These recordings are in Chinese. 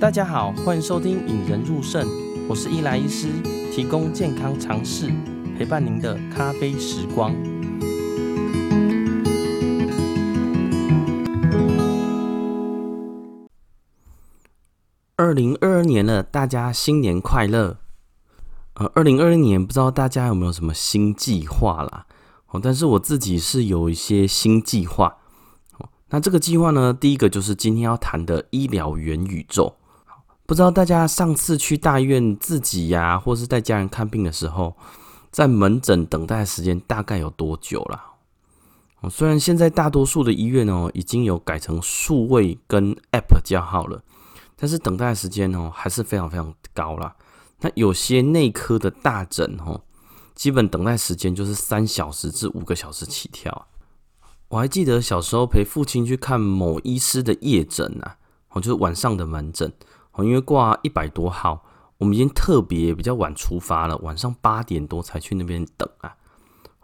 大家好，欢迎收听《引人入胜》，我是伊莱医师，提供健康常识，陪伴您的咖啡时光。二零二二年了，大家新年快乐！呃，二零二二年不知道大家有没有什么新计划啦？哦，但是我自己是有一些新计划。哦，那这个计划呢，第一个就是今天要谈的医疗元宇宙。不知道大家上次去大医院自己呀、或是带家人看病的时候，在门诊等待的时间大概有多久了？哦，虽然现在大多数的医院哦已经有改成数位跟 App 叫号了，但是等待时间哦还是非常非常高啦。那有些内科的大诊哦，基本等待时间就是三小时至五个小时起跳。我还记得小时候陪父亲去看某医师的夜诊啊，哦，就是晚上的门诊。哦因为挂一百多号，我们已经特别比较晚出发了，晚上八点多才去那边等啊。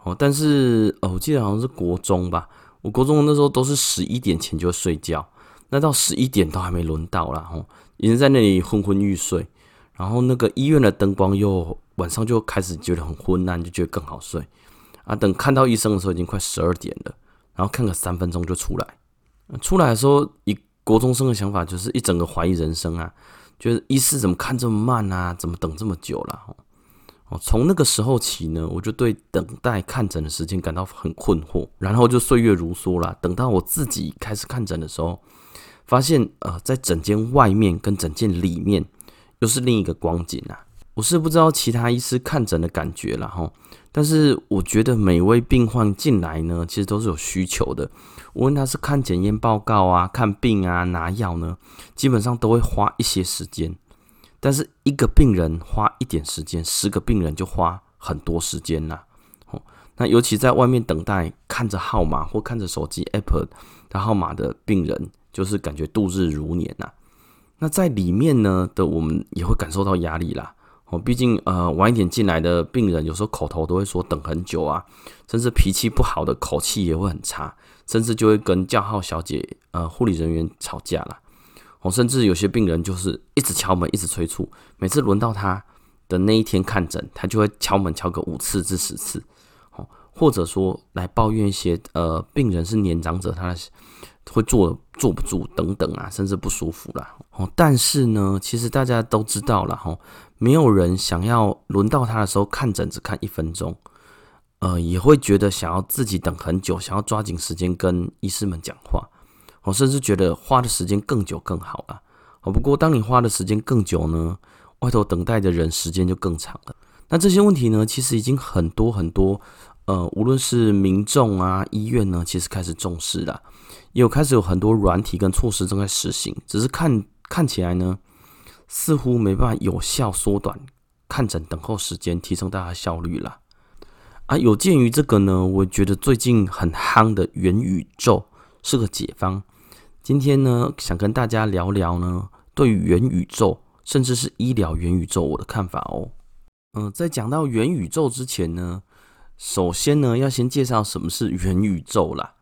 哦，但是哦，我记得好像是国中吧，我国中那时候都是十一点前就睡觉，那到十一点都还没轮到啦，哦，已经在那里昏昏欲睡。然后那个医院的灯光又晚上就开始觉得很昏暗，就觉得更好睡啊。等看到医生的时候已经快十二点了，然后看个三分钟就出来。出来的时候一。国中生的想法就是一整个怀疑人生啊，就是医师怎么看这么慢啊，怎么等这么久了？哦，从那个时候起呢，我就对等待看诊的时间感到很困惑，然后就岁月如梭了。等到我自己开始看诊的时候，发现呃，在诊间外面跟诊间里面又是另一个光景啊。我是不知道其他医师看诊的感觉了哈，但是我觉得每位病患进来呢，其实都是有需求的。无论他是看检验报告啊、看病啊、拿药呢，基本上都会花一些时间。但是一个病人花一点时间，十个病人就花很多时间啦。哦，那尤其在外面等待看着号码或看着手机 app 的号码的病人，就是感觉度日如年呐。那在里面呢的我们也会感受到压力啦。哦，毕竟呃晚一点进来的病人，有时候口头都会说等很久啊，甚至脾气不好的口气也会很差，甚至就会跟叫号小姐呃护理人员吵架啦。哦，甚至有些病人就是一直敲门，一直催促，每次轮到他的那一天看诊，他就会敲门敲个五次至十次。哦，或者说来抱怨一些呃病人是年长者，他会坐坐不住等等啊，甚至不舒服啦。哦，但是呢，其实大家都知道了哈。没有人想要轮到他的时候看诊只看一分钟，呃，也会觉得想要自己等很久，想要抓紧时间跟医师们讲话，我甚至觉得花的时间更久更好了。哦，不过当你花的时间更久呢，外头等待的人时间就更长了。那这些问题呢，其实已经很多很多，呃，无论是民众啊、医院呢，其实开始重视了，也有开始有很多软体跟措施正在实行，只是看看起来呢。似乎没办法有效缩短看诊等候时间，提升大家效率了。啊，有鉴于这个呢，我觉得最近很夯的元宇宙是个解方。今天呢，想跟大家聊聊呢，对于元宇宙，甚至是医疗元宇宙，我的看法哦。嗯、在讲到元宇宙之前呢，首先呢，要先介绍什么是元宇宙啦。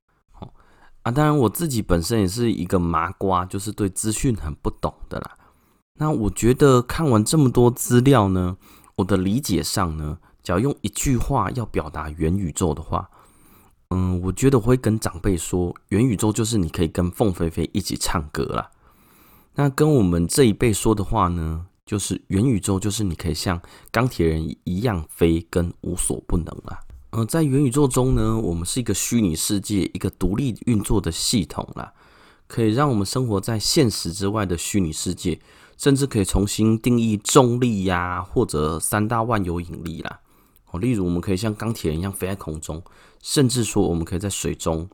啊，当然我自己本身也是一个麻瓜，就是对资讯很不懂的啦。那我觉得看完这么多资料呢，我的理解上呢，只要用一句话要表达元宇宙的话，嗯，我觉得我会跟长辈说，元宇宙就是你可以跟凤飞飞一起唱歌啦。那跟我们这一辈说的话呢，就是元宇宙就是你可以像钢铁人一样飞，跟无所不能啦。嗯，在元宇宙中呢，我们是一个虚拟世界，一个独立运作的系统啦，可以让我们生活在现实之外的虚拟世界。甚至可以重新定义重力呀、或者三大万有引力啦。哦，例如我们可以像钢铁人一样飞在空中，甚至说我们可以在水中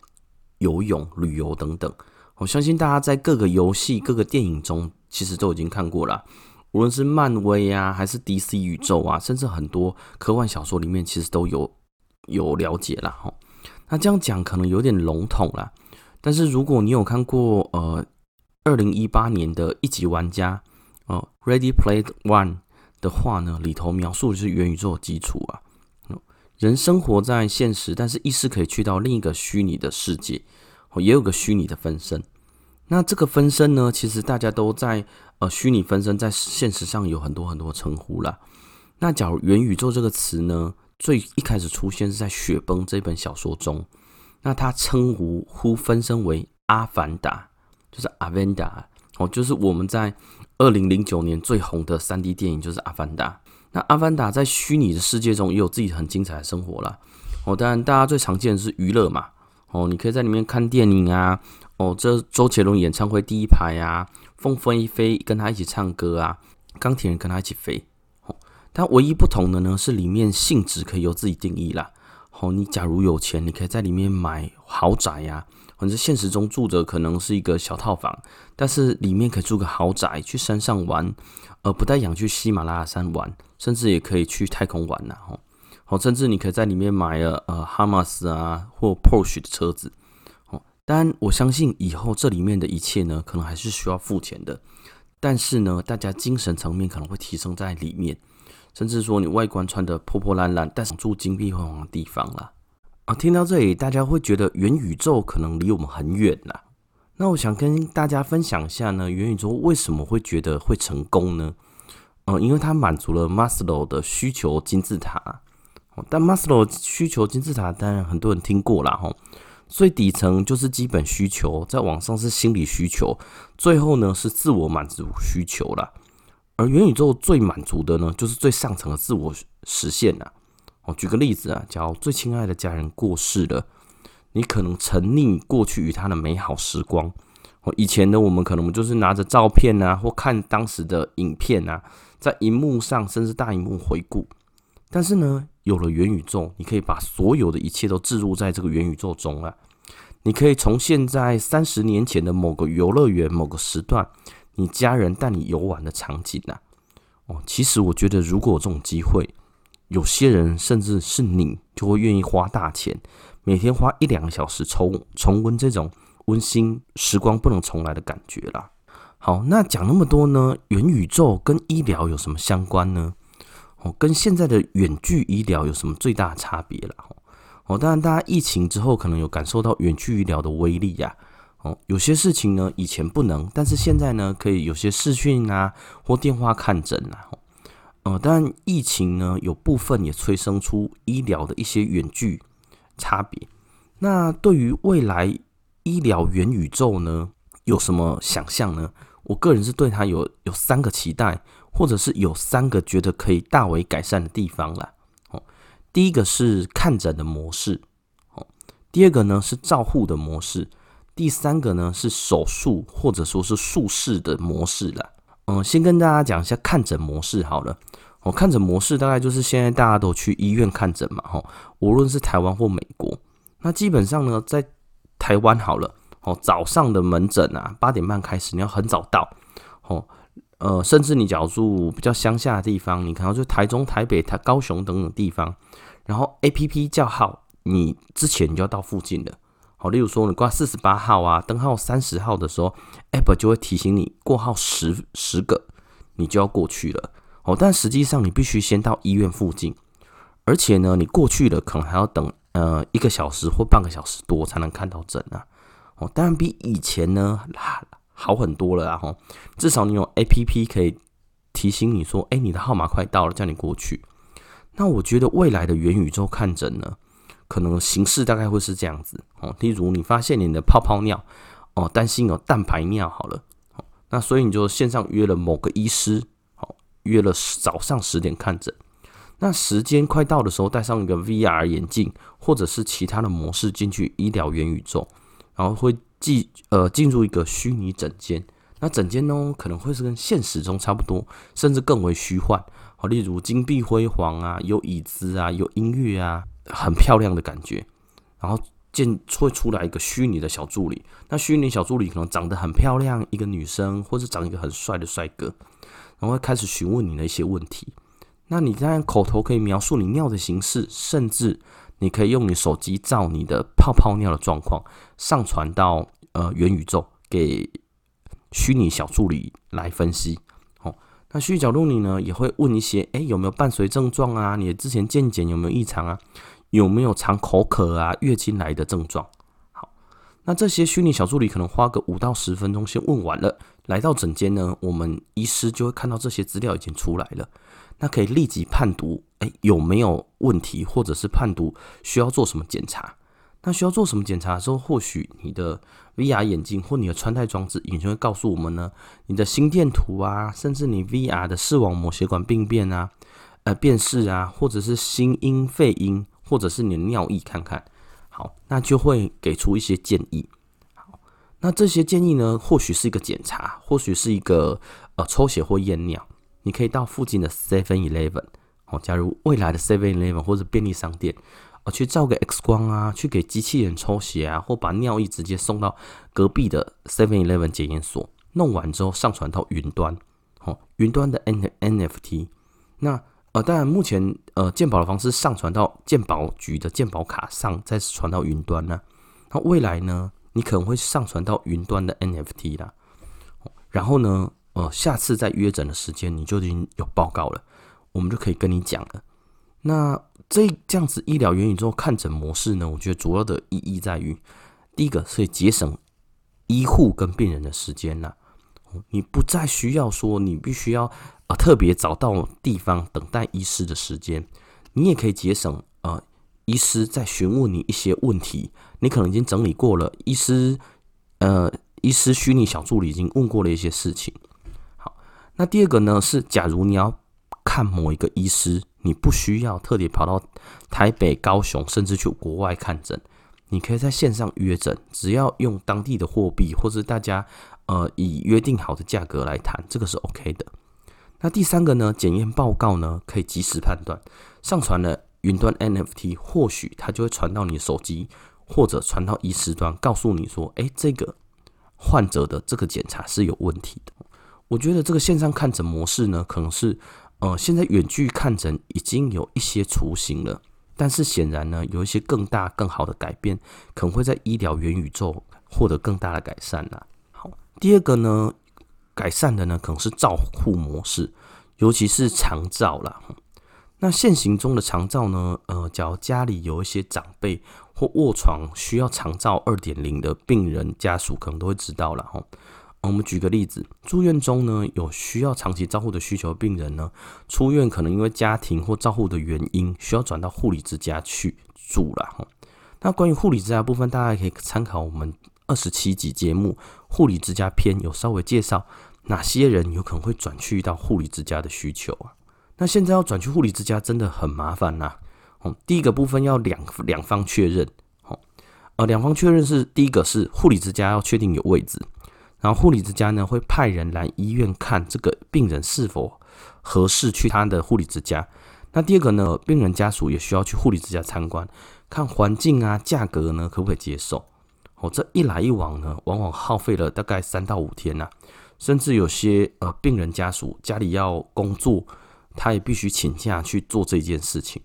游泳、旅游等等。我相信大家在各个游戏、各个电影中，其实都已经看过了。无论是漫威啊，还是 DC 宇宙啊，甚至很多科幻小说里面，其实都有有了解了。哈，那这样讲可能有点笼统啦，但是如果你有看过呃，二零一八年的一级玩家。哦，Ready Player One 的话呢，里头描述的是元宇宙的基础啊。人生活在现实，但是意识可以去到另一个虚拟的世界，哦，也有个虚拟的分身。那这个分身呢，其实大家都在呃虚拟分身在现实上有很多很多称呼啦。那假如元宇宙这个词呢，最一开始出现是在《雪崩》这本小说中，那他称呼呼分身为阿凡达，就是阿凡达哦，就是我们在二零零九年最红的三 D 电影就是阿凡达。那阿凡达在虚拟的世界中也有自己很精彩的生活啦。哦，当然大家最常见的是娱乐嘛，哦，你可以在里面看电影啊，哦，这周杰伦演唱会第一排啊，凤飞飞跟他一起唱歌啊，钢铁人跟他一起飞。哦但唯一不同的呢，是里面性质可以由自己定义啦。哦，你假如有钱，你可以在里面买豪宅呀，或者现实中住着可能是一个小套房，但是里面可以住个豪宅，去山上玩，呃，不带氧去喜马拉雅山玩，甚至也可以去太空玩呐。吼，好，甚至你可以在里面买了呃哈马斯啊或 Porsche 的车子。哦，当然我相信以后这里面的一切呢，可能还是需要付钱的，但是呢，大家精神层面可能会提升在里面。甚至说你外观穿得破破烂烂，但是住金碧辉煌的地方啦。啊，听到这里，大家会觉得元宇宙可能离我们很远啦。那我想跟大家分享一下呢，元宇宙为什么会觉得会成功呢？嗯，因为它满足了 Maslow 的需求金字塔。但 Maslow 需求金字塔当然很多人听过啦。哈。最底层就是基本需求，在往上是心理需求，最后呢是自我满足需求啦。而元宇宙最满足的呢，就是最上层的自我实现呐。哦，举个例子啊，假如最亲爱的家人过世了，你可能沉溺过去与他的美好时光。哦，以前呢，我们可能就是拿着照片啊，或看当时的影片啊，在荧幕上甚至大荧幕回顾。但是呢，有了元宇宙，你可以把所有的一切都置入在这个元宇宙中啊。你可以重现在三十年前的某个游乐园某个时段。你家人带你游玩的场景呐，哦，其实我觉得如果有这种机会，有些人甚至是你，就会愿意花大钱，每天花一两个小时重重温这种温馨时光不能重来的感觉啦。好，那讲那么多呢，元宇宙跟医疗有什么相关呢？哦，跟现在的远距医疗有什么最大的差别啦？哦，当然，大家疫情之后可能有感受到远距医疗的威力呀。哦，有些事情呢，以前不能，但是现在呢，可以有些视讯啊，或电话看诊啊。呃，但疫情呢，有部分也催生出医疗的一些远距差别。那对于未来医疗元宇宙呢，有什么想象呢？我个人是对它有有三个期待，或者是有三个觉得可以大为改善的地方啦。哦，第一个是看诊的模式，哦，第二个呢是照护的模式。第三个呢是手术或者说是术式的模式了。嗯，先跟大家讲一下看诊模式好了。哦，看诊模式大概就是现在大家都去医院看诊嘛，哈，无论是台湾或美国。那基本上呢，在台湾好了，哦，早上的门诊啊，八点半开始，你要很早到。哦，呃，甚至你假如住比较乡下的地方，你可能就台中、台北、台高雄等等地方，然后 APP 叫号，你之前你就要到附近的。好，例如说你挂四十八号啊，灯号三十号的时候，App 就会提醒你过号十十个，你就要过去了。哦，但实际上你必须先到医院附近，而且呢，你过去了可能还要等呃一个小时或半个小时多才能看到诊啊。哦，当然比以前呢好很多了啊。吼，至少你有 APP 可以提醒你说，哎，你的号码快到了，叫你过去。那我觉得未来的元宇宙看诊呢，可能形式大概会是这样子。哦，例如你发现你的泡泡尿哦，担心有蛋白尿好了，那所以你就线上约了某个医师，好，约了早上十点看诊，那时间快到的时候，戴上一个 VR 眼镜或者是其他的模式进去医疗元宇宙，然后会进呃进入一个虚拟诊间，那整间呢可能会是跟现实中差不多，甚至更为虚幻，好，例如金碧辉煌啊，有椅子啊，有音乐啊。很漂亮的感觉，然后见会出来一个虚拟的小助理，那虚拟小助理可能长得很漂亮，一个女生，或者长一个很帅的帅哥，然后开始询问你的一些问题。那你当然口头可以描述你尿的形式，甚至你可以用你手机照你的泡泡尿的状况，上传到呃元宇宙给虚拟小助理来分析。哦，那虚拟小助理呢也会问一些，诶，有没有伴随症状啊？你的之前健检有没有异常啊？有没有常口渴啊、月经来的症状？好，那这些虚拟小助理可能花个五到十分钟先问完了，来到诊间呢，我们医师就会看到这些资料已经出来了，那可以立即判读，哎，有没有问题，或者是判读需要做什么检查。那需要做什么检查的时候，或许你的 VR 眼镜或你的穿戴装置已经会告诉我们呢，你的心电图啊，甚至你 VR 的视网膜血管病变啊，呃，辨识啊，或者是心音、肺音，或者是你的尿液，看看。好，那就会给出一些建议。好，那这些建议呢，或许是一个检查，或许是一个呃抽血或验尿。你可以到附近的 Seven Eleven，哦，假如未来的 Seven Eleven 或者便利商店，呃，去照个 X 光啊，去给机器人抽血啊，或把尿液直接送到隔壁的 Seven Eleven 检验所，弄完之后上传到云端，哦，云端的 N NFT，那。呃，当然，目前呃，鉴宝的方式上传到鉴宝局的鉴宝卡上，再传到云端呢。那未来呢，你可能会上传到云端的 NFT 啦。然后呢，呃，下次再约诊的时间，你就已经有报告了，我们就可以跟你讲了。那这这样子医疗元宇宙看诊模式呢，我觉得主要的意义在于，第一个是节省医护跟病人的时间啦。你不再需要说你必须要。啊，特别找到地方等待医师的时间，你也可以节省啊。医师在询问你一些问题，你可能已经整理过了。医师，呃，医师虚拟小助理已经问过了一些事情。好，那第二个呢是，假如你要看某一个医师，你不需要特别跑到台北、高雄，甚至去国外看诊，你可以在线上约诊，只要用当地的货币，或是大家呃以约定好的价格来谈，这个是 OK 的。那第三个呢？检验报告呢，可以及时判断。上传了云端 NFT，或许它就会传到你手机，或者传到医师端，告诉你说：“哎，这个患者的这个检查是有问题的。”我觉得这个线上看诊模式呢，可能是呃，现在远距看诊已经有一些雏形了，但是显然呢，有一些更大、更好的改变，可能会在医疗元宇宙获得更大的改善啦。好，第二个呢？改善的呢，可能是照护模式，尤其是长照啦。那现行中的长照呢，呃，假如家里有一些长辈或卧床需要长照二点零的病人家属，可能都会知道了哈。我们举个例子，住院中呢，有需要长期照护的需求病人呢，出院可能因为家庭或照护的原因，需要转到护理之家去住了哈。那关于护理之家部分，大家可以参考我们。二十七集节目《护理之家篇》有稍微介绍哪些人有可能会转去到护理之家的需求啊？那现在要转去护理之家真的很麻烦呐。哦，第一个部分要两两方确认。哦，呃，两方确认是第一个是护理之家要确定有位置，然后护理之家呢会派人来医院看这个病人是否合适去他的护理之家。那第二个呢，病人家属也需要去护理之家参观，看环境啊，价格呢可不可以接受？哦，这一来一往呢，往往耗费了大概三到五天呐、甚至有些呃病人家属家里要工作，他也必须请假去做这件事情。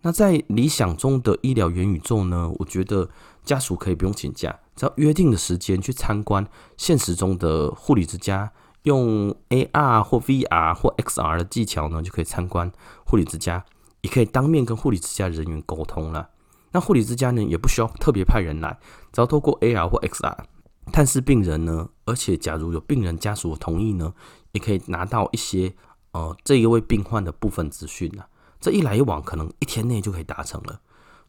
那在理想中的医疗元宇宙呢，我觉得家属可以不用请假，只要约定的时间去参观现实中的护理之家，用 AR 或 VR 或 XR 的技巧呢，就可以参观护理之家，也可以当面跟护理之家人员沟通了。那护理之家呢，也不需要特别派人来，只要透过 AR 或 XR 探视病人呢，而且假如有病人家属同意呢，也可以拿到一些呃这一位病患的部分资讯啊。这一来一往，可能一天内就可以达成了。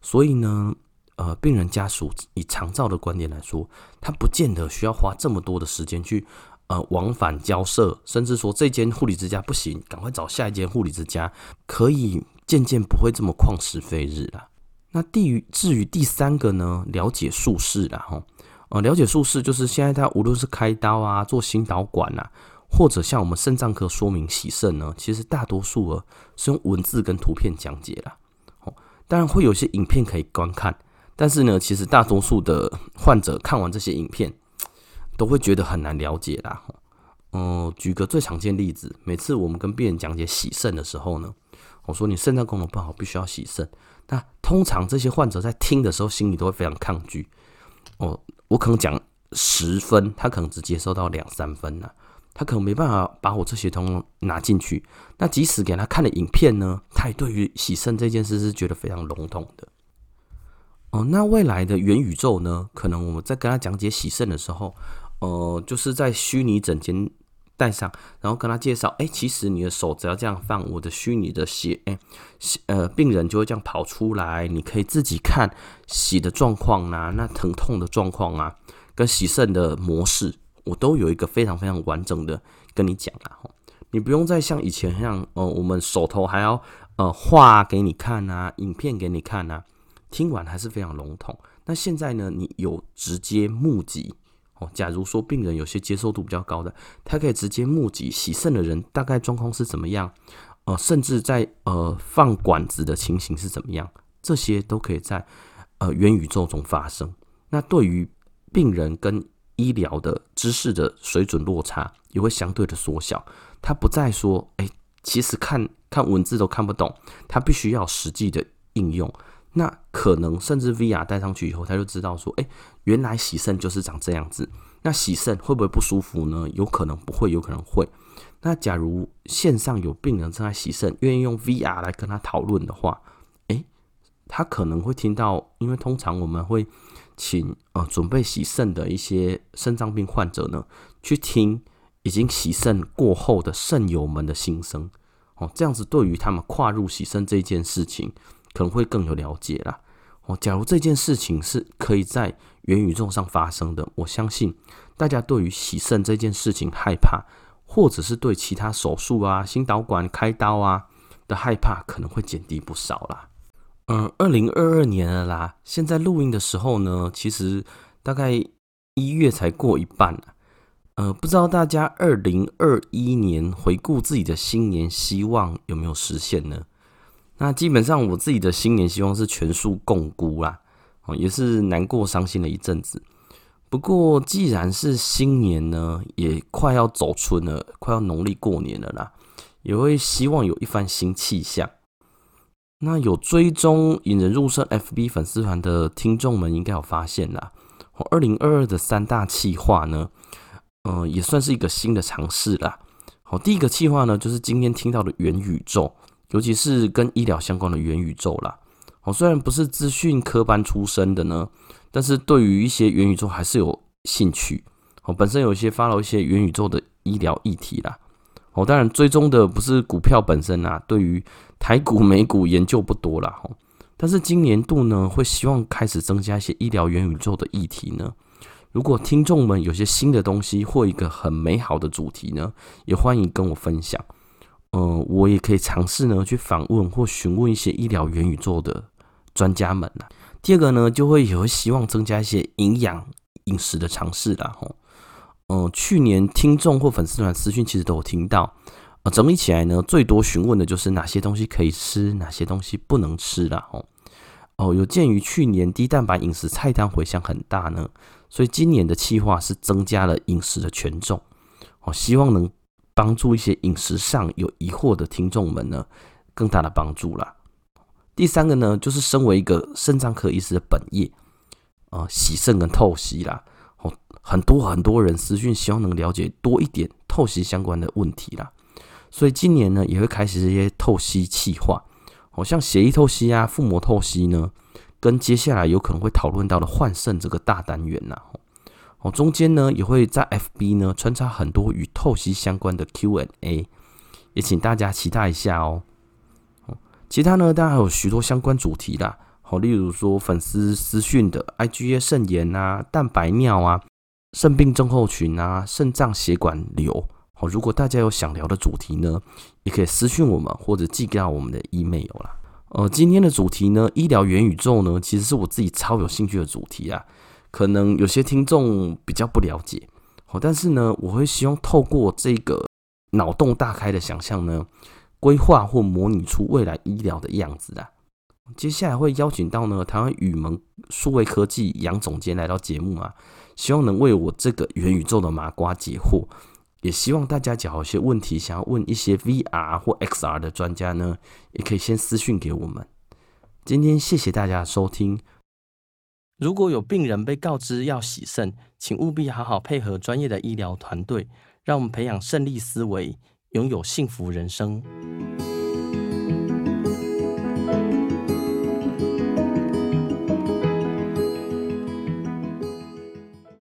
所以呢，呃，病人家属以长照的观点来说，他不见得需要花这么多的时间去呃往返交涉，甚至说这间护理之家不行，赶快找下一间护理之家，可以渐渐不会这么旷时费日了。那第于至于第三个呢，了解术式啦，哈，呃，了解术式就是现在他无论是开刀啊，做心导管啊，或者像我们肾脏科说明洗肾呢，其实大多数呃是用文字跟图片讲解啦。哦，当然会有些影片可以观看，但是呢，其实大多数的患者看完这些影片，都会觉得很难了解啦。嗯、举个最常见例子，每次我们跟病人讲解洗肾的时候呢，我说你肾脏功能不好，必须要洗肾。那通常这些患者在听的时候，心里都会非常抗拒。哦，我可能讲十分，他可能只接受到两三分呐，他可能没办法把我这些通通拿进去。那即使给他看了影片呢，他也对于洗肾这件事是觉得非常笼统的。哦，那未来的元宇宙呢？可能我们在跟他讲解洗肾的时候，呃，就是在虚拟整间戴上，然后跟他介绍，哎，其实你的手只要这样放，我的虚拟的血，哎，呃，病人就会这样跑出来，你可以自己看洗的状况啊，那疼痛的状况啊，跟洗肾的模式，我都有一个非常非常完整的跟你讲啊，你不用再像以前一样，呃，我们手头还要呃画给你看啊，影片给你看啊。听完还是非常笼统。那现在呢？你有直接募集哦。假如说病人有些接受度比较高的，他可以直接募集洗肾的人大概状况是怎么样，呃，甚至在呃放管子的情形是怎么样，这些都可以在呃元宇宙中发生。那对于病人跟医疗的知识的水准落差也会相对的缩小。他不再说，哎，其实看看文字都看不懂，他必须要实际的应用。那可能甚至 VR 戴上去以后，他就知道说，哎，原来洗肾就是长这样子。那洗肾会不会不舒服呢？有可能不会，有可能会。那假如线上有病人正在洗肾，愿意用 VR 来跟他讨论的话，哎，他可能会听到，因为通常我们会请呃准备洗肾的一些肾脏病患者呢，去听已经洗肾过后的肾友们的心声。哦，这样子对于他们跨入洗肾这件事情。可能会更有了解啦。哦，假如这件事情是可以在元宇宙上发生的，我相信大家对于洗肾这件事情害怕，或者是对其他手术啊、心导管开刀啊的害怕，可能会减低不少啦。嗯，二零二二年了啦，现在录音的时候呢，其实大概一月才过一半。呃，不知道大家二零二一年回顾自己的新年希望有没有实现呢？那基本上我自己的新年希望是全数摃龟啦，哦，也是难过伤心了一阵子。不过既然是新年呢，也快要走春了，快要农历过年了啦，也会希望有一番新气象。那有追踪引人入胜 FB 粉丝团的听众们应该有发现啦，二零二二的三大企划呢，嗯，也算是一个新的尝试啦。好，第一个企划呢，就是今天听到的元宇宙。尤其是跟医疗相关的元宇宙啦，哦，虽然不是资讯科班出身的呢，但是对于一些元宇宙还是有兴趣。哦，本身有一些发了一些元宇宙的医疗议题啦。哦，当然追踪的不是股票本身啊，对于台股、美股研究不多啦。哦，但是今年度呢，会希望开始增加一些医疗元宇宙的议题呢。如果听众们有些新的东西或一个很美好的主题呢，也欢迎跟我分享。嗯、呃，我也可以尝试呢，去访问或询问一些医疗元宇宙的专家们。第二个呢，就会也会希望增加一些营养饮食的尝试啦。吼，嗯，去年听众或粉丝团私讯其实都有听到，呃，整理起来呢，最多询问的就是哪些东西可以吃，哪些东西不能吃啦。吼，哦，有鉴于去年低蛋白饮食菜单回响很大呢，所以今年的计划是增加了饮食的权重。哦，希望能。帮助一些饮食上有疑惑的听众们呢，更大的帮助啦。第三个呢，就是身为一个肾脏科医师的本业啊，洗肾跟透析啦，哦，很多很多人私讯希望能了解多一点透析相关的问题啦，所以今年呢也会开始这些透析计划，好像血液透析啊、腹膜透析呢，跟接下来有可能会讨论到的换肾这个大单元呐。哦，中间呢也会在 FB 呢穿插很多与透析相关的 Q&A，也请大家期待一下哦。其他呢当然还有许多相关主题啦，好，例如说粉丝私讯的 IgA 肾炎啊、蛋白尿啊、肾病症候群啊、肾脏血管瘤。好，如果大家有想聊的主题呢，也可以私讯我们或者寄到我们的 email 啦。呃，今天的主题呢，医疗元宇宙呢，其实是我自己超有兴趣的主题啊。可能有些听众比较不了解，好，但是呢，我会希望透过这个脑洞大开的想象呢，规划或模拟出未来医疗的样子啊。接下来会邀请到呢台湾宇门数位科技杨总监来到节目啊，希望能为我这个元宇宙的麻瓜解惑，也希望大家假如有些问题想要问一些 VR 或 XR 的专家呢，也可以先私讯给我们。今天谢谢大家的收听。如果有病人被告知要洗肾，请务必好好配合专业的医疗团队，让我们培养胜利思维，拥有幸福人生。